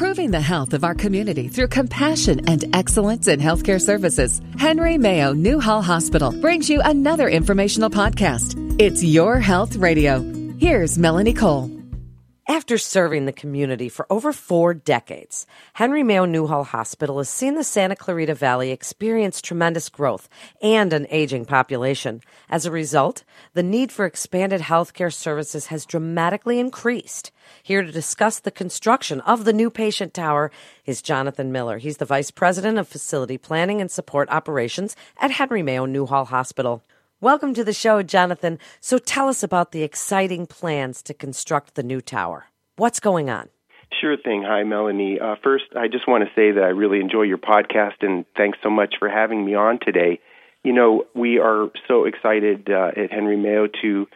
improving the health of our community through compassion and excellence in healthcare services. Henry Mayo Newhall Hospital brings you another informational podcast. It's Your Health Radio. Here's Melanie Cole. After serving the community for over four decades, Henry Mayo Newhall Hospital has seen the Santa Clarita Valley experience tremendous growth and an aging population. As a result, the need for expanded healthcare services has dramatically increased. Here to discuss the construction of the new patient tower is Jonathan Miller. He's the Vice President of Facility Planning and Support Operations at Henry Mayo Newhall Hospital. Welcome to the show, Jonathan. So tell us about the exciting plans to construct the new tower. What's going on? Sure thing. Hi, Melanie. Uh, first, I just want to say that I really enjoy your podcast and thanks so much for having me on today. You know, we are so excited uh, at Henry Mayo to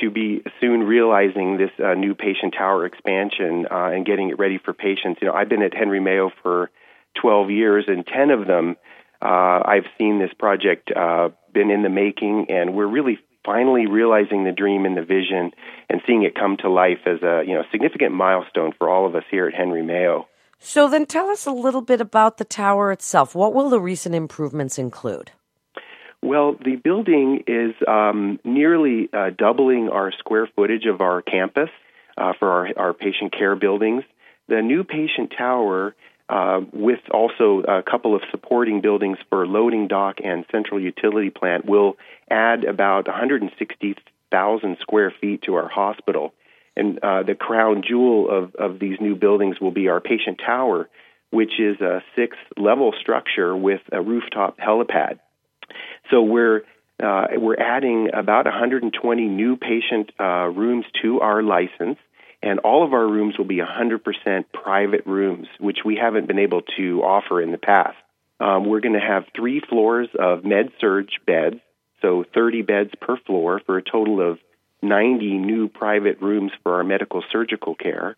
to be soon realizing this uh, new patient tower expansion uh, and getting it ready for patients. You know, I've been at Henry Mayo for 12 years, and 10 of them uh, I've seen this project uh, been in the making, and we're really finally realizing the dream and the vision and seeing it come to life as a you know significant milestone for all of us here at Henry Mayo. So then tell us a little bit about the tower itself. What will the recent improvements include? Well, the building is um, nearly uh, doubling our square footage of our campus uh, for our, our patient care buildings. The new patient tower uh, with also a couple of supporting buildings for loading dock and central utility plant, will add about 160,000 square feet to our hospital. And uh, the crown jewel of, of these new buildings will be our patient tower, which is a six level structure with a rooftop helipad. So we're uh, we're adding about 120 new patient uh, rooms to our license, and all of our rooms will be 100% private rooms, which we haven't been able to offer in the past. Um, we're going to have three floors of med surg beds, so 30 beds per floor for a total of 90 new private rooms for our medical surgical care.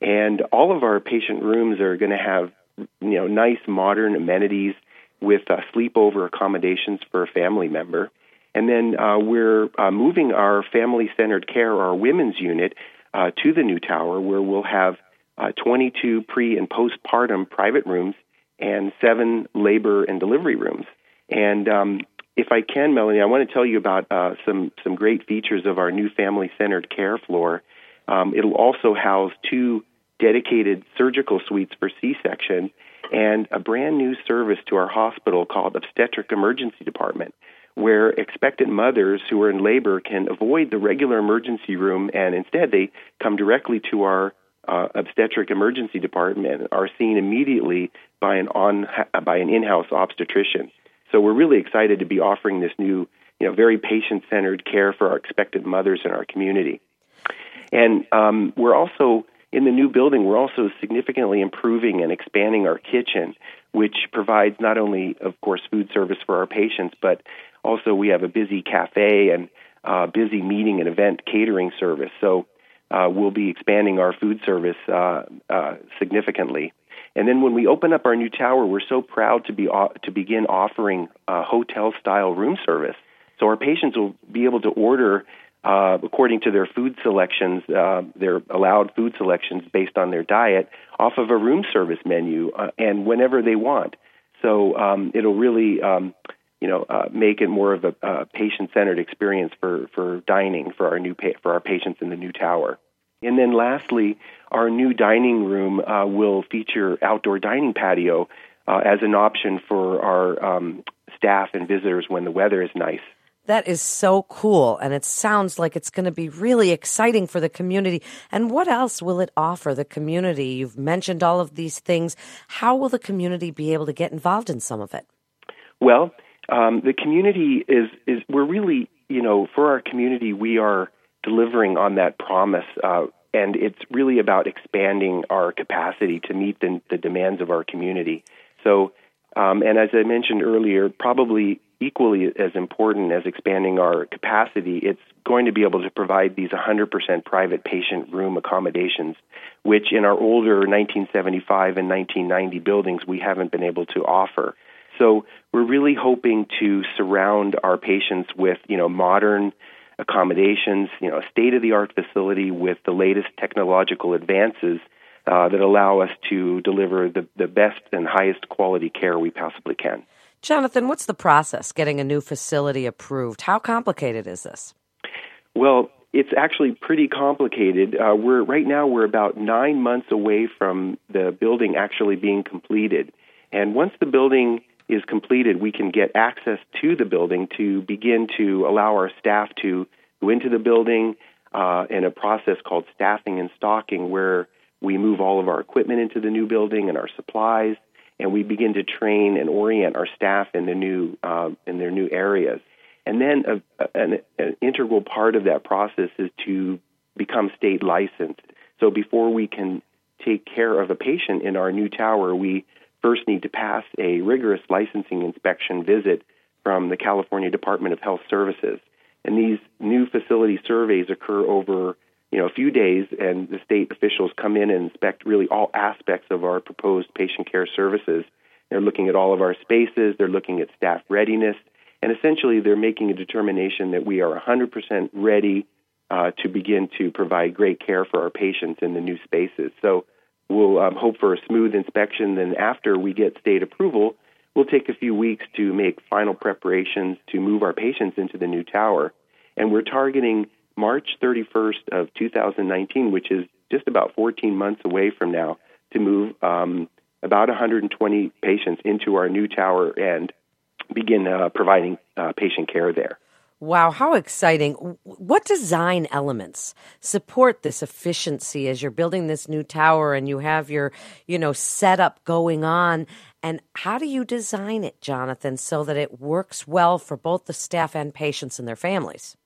And all of our patient rooms are going to have you know nice modern amenities with uh, sleepover accommodations for a family member. And then uh, we're uh, moving our family centered care, our women's unit, uh, to the new tower where we'll have uh, 22 pre and postpartum private rooms and seven labor and delivery rooms. And um, if I can, Melanie, I want to tell you about uh, some some great features of our new family centered care floor. Um, it'll also house two dedicated surgical suites for C-section and a brand new service to our hospital called obstetric emergency department where expectant mothers who are in labor can avoid the regular emergency room and instead they come directly to our uh, obstetric emergency department and are seen immediately by an on by an in-house obstetrician. So we're really excited to be offering this new, you know, very patient-centered care for our expectant mothers in our community. And um, we're also in the new building. We're also significantly improving and expanding our kitchen, which provides not only, of course, food service for our patients, but also, we have a busy cafe and uh, busy meeting and event catering service. So uh, we'll be expanding our food service uh, uh, significantly. And then when we open up our new tower, we're so proud to be to begin offering uh, hotel style room service. So our patients will be able to order uh, according to their food selections, uh, their allowed food selections based on their diet, off of a room service menu, uh, and whenever they want. So um, it'll really um, you know, uh, make it more of a, patient-centered experience for, for dining for our new pa- for our patients in the new tower. And then lastly, our new dining room uh, will feature outdoor dining patio uh, as an option for our um, staff and visitors when the weather is nice. That is so cool, and it sounds like it's going to be really exciting for the community. And what else will it offer the community? You've mentioned all of these things. How will the community be able to get involved in some of it? Well, um, the community is is we're really you know for our community we are delivering on that promise. Uh, and it's really about expanding our capacity to meet the, the demands of our community. So, um, and as I mentioned earlier, probably equally as important as expanding our capacity, it's going to be able to provide these 100% private patient room accommodations, which in our older 1975 and 1990 buildings we haven't been able to offer. So we're really hoping to surround our patients with, you know, modern accommodations, you know, a state of the art facility with the latest technological advances uh, that allow us to deliver the, the best and highest quality care we possibly can. Jonathan, what's the process getting a new facility approved? How complicated is this? Well, it's actually pretty complicated. Uh, we're right now we're about nine months away from the building actually being completed, and once the building is completed, we can get access to the building to begin to allow our staff to go into the building uh, in a process called staffing and stocking, where we move all of our equipment into the new building and our supplies, and we begin to train and orient our staff in the new uh, in their new areas. And then a, an, an integral part of that process is to become state licensed. So before we can take care of a patient in our new tower, we first need to pass a rigorous licensing inspection visit from the California Department of Health Services. And these new facility surveys occur over you know a few days, and the state officials come in and inspect really all aspects of our proposed patient care services. They're looking at all of our spaces. They're looking at staff readiness. And essentially, they're making a determination that we are 100% ready uh, to begin to provide great care for our patients in the new spaces. So we'll um, hope for a smooth inspection. Then, after we get state approval, we'll take a few weeks to make final preparations to move our patients into the new tower. And we're targeting March 31st of 2019, which is just about 14 months away from now, to move um, about 120 patients into our new tower and begin uh, providing uh, patient care there. Wow, how exciting. What design elements support this efficiency as you're building this new tower and you have your, you know, setup going on? And how do you design it, Jonathan, so that it works well for both the staff and patients and their families?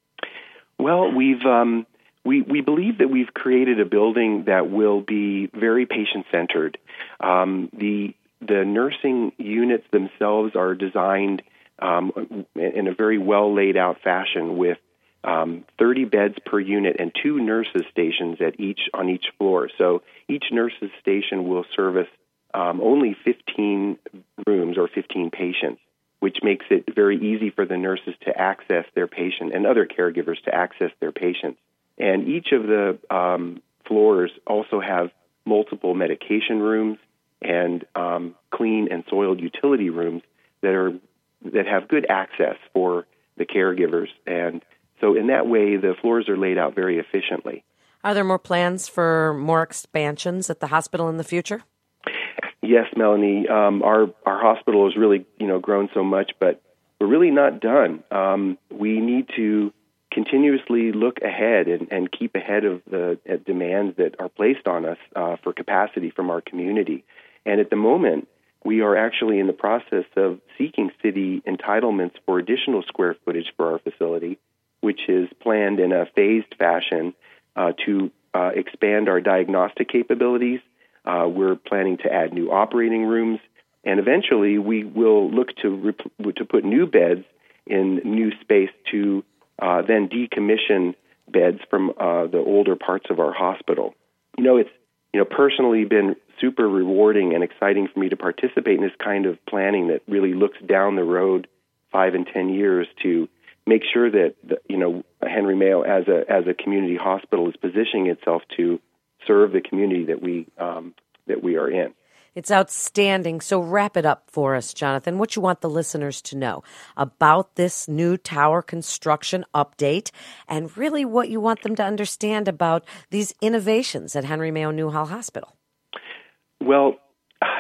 Well, we've um, we we believe that we've created a building that will be very patient centered. Um, the the nursing units themselves are designed um, in a very well laid out fashion with um, 30 beds per unit and two nurses stations at each on each floor. So each nurses station will service um, only 15 rooms or 15 patients, which makes it very easy for the nurses to access their patient and other caregivers to access their patients. And each of the um, floors also have multiple medication rooms and um, clean and soiled utility rooms that are that have good access for the caregivers. And so, in that way, the floors are laid out very efficiently. Are there more plans for more expansions at the hospital in the future? Yes, Melanie. Um, our our hospital has really you know grown so much, but we're really not done. Um, we need to continuously look ahead and, and keep ahead of the uh, demands that are placed on us uh, for capacity from our community. And at the moment, we are actually in the process of seeking city entitlements for additional square footage for our facility, which is planned in a phased fashion uh, to uh, expand our diagnostic capabilities. Uh, we're planning to add new operating rooms, and eventually we will look to rep- to put new beds in new space to uh, then decommission beds from uh, the older parts of our hospital. You know, it's you know personally been super rewarding and exciting for me to participate in this kind of planning that really looks down the road five and ten years to make sure that the, you know Henry Mayo as a as a community hospital is positioning itself to serve the community that we um, that we are in. It's outstanding. So wrap it up for us, Jonathan. What you want the listeners to know about this new tower construction update and really what you want them to understand about these innovations at Henry Mayo Newhall Hospital. Well,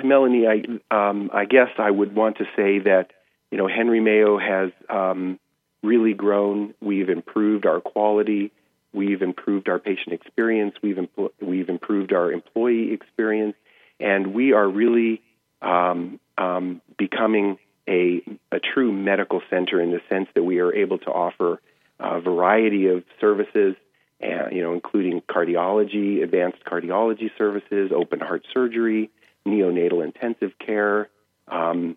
Melanie, I um, I guess I would want to say that you know Henry Mayo has um, really grown. We've improved our quality. We've improved our patient experience. We've impl- we've improved our employee experience, and we are really um, um, becoming a a true medical center in the sense that we are able to offer a variety of services and, you know, including cardiology, advanced cardiology services, open heart surgery, neonatal intensive care, um,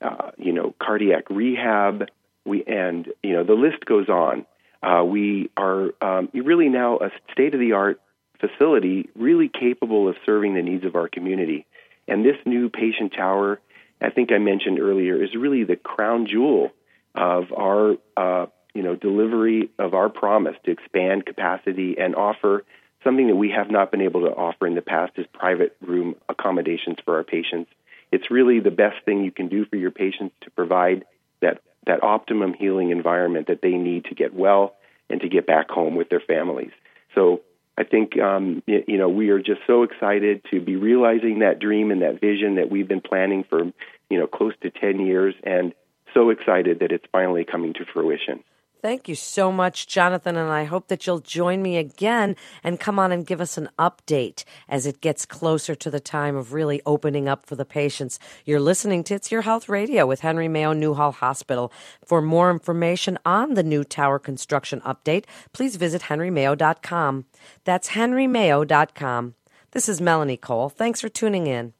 uh, you know, cardiac rehab. We and you know the list goes on. Uh, we are um, really now a state of the art facility, really capable of serving the needs of our community. And this new patient tower, I think I mentioned earlier, is really the crown jewel of our uh, you know, delivery of our promise to expand capacity and offer something that we have not been able to offer in the past is private room accommodations for our patients. It's really the best thing you can do for your patients to provide that, that optimum healing environment that they need to get well and to get back home with their families. So I think um, you know we are just so excited to be realizing that dream and that vision that we've been planning for you know close to 10 years and so excited that it's finally coming to fruition. Thank you so much, Jonathan, and I hope that you'll join me again and come on and give us an update as it gets closer to the time of really opening up for the patients. You're listening to It's Your Health Radio with Henry Mayo Newhall Hospital. For more information on the new tower construction update, please visit henrymayo.com. That's henrymayo.com. This is Melanie Cole. Thanks for tuning in.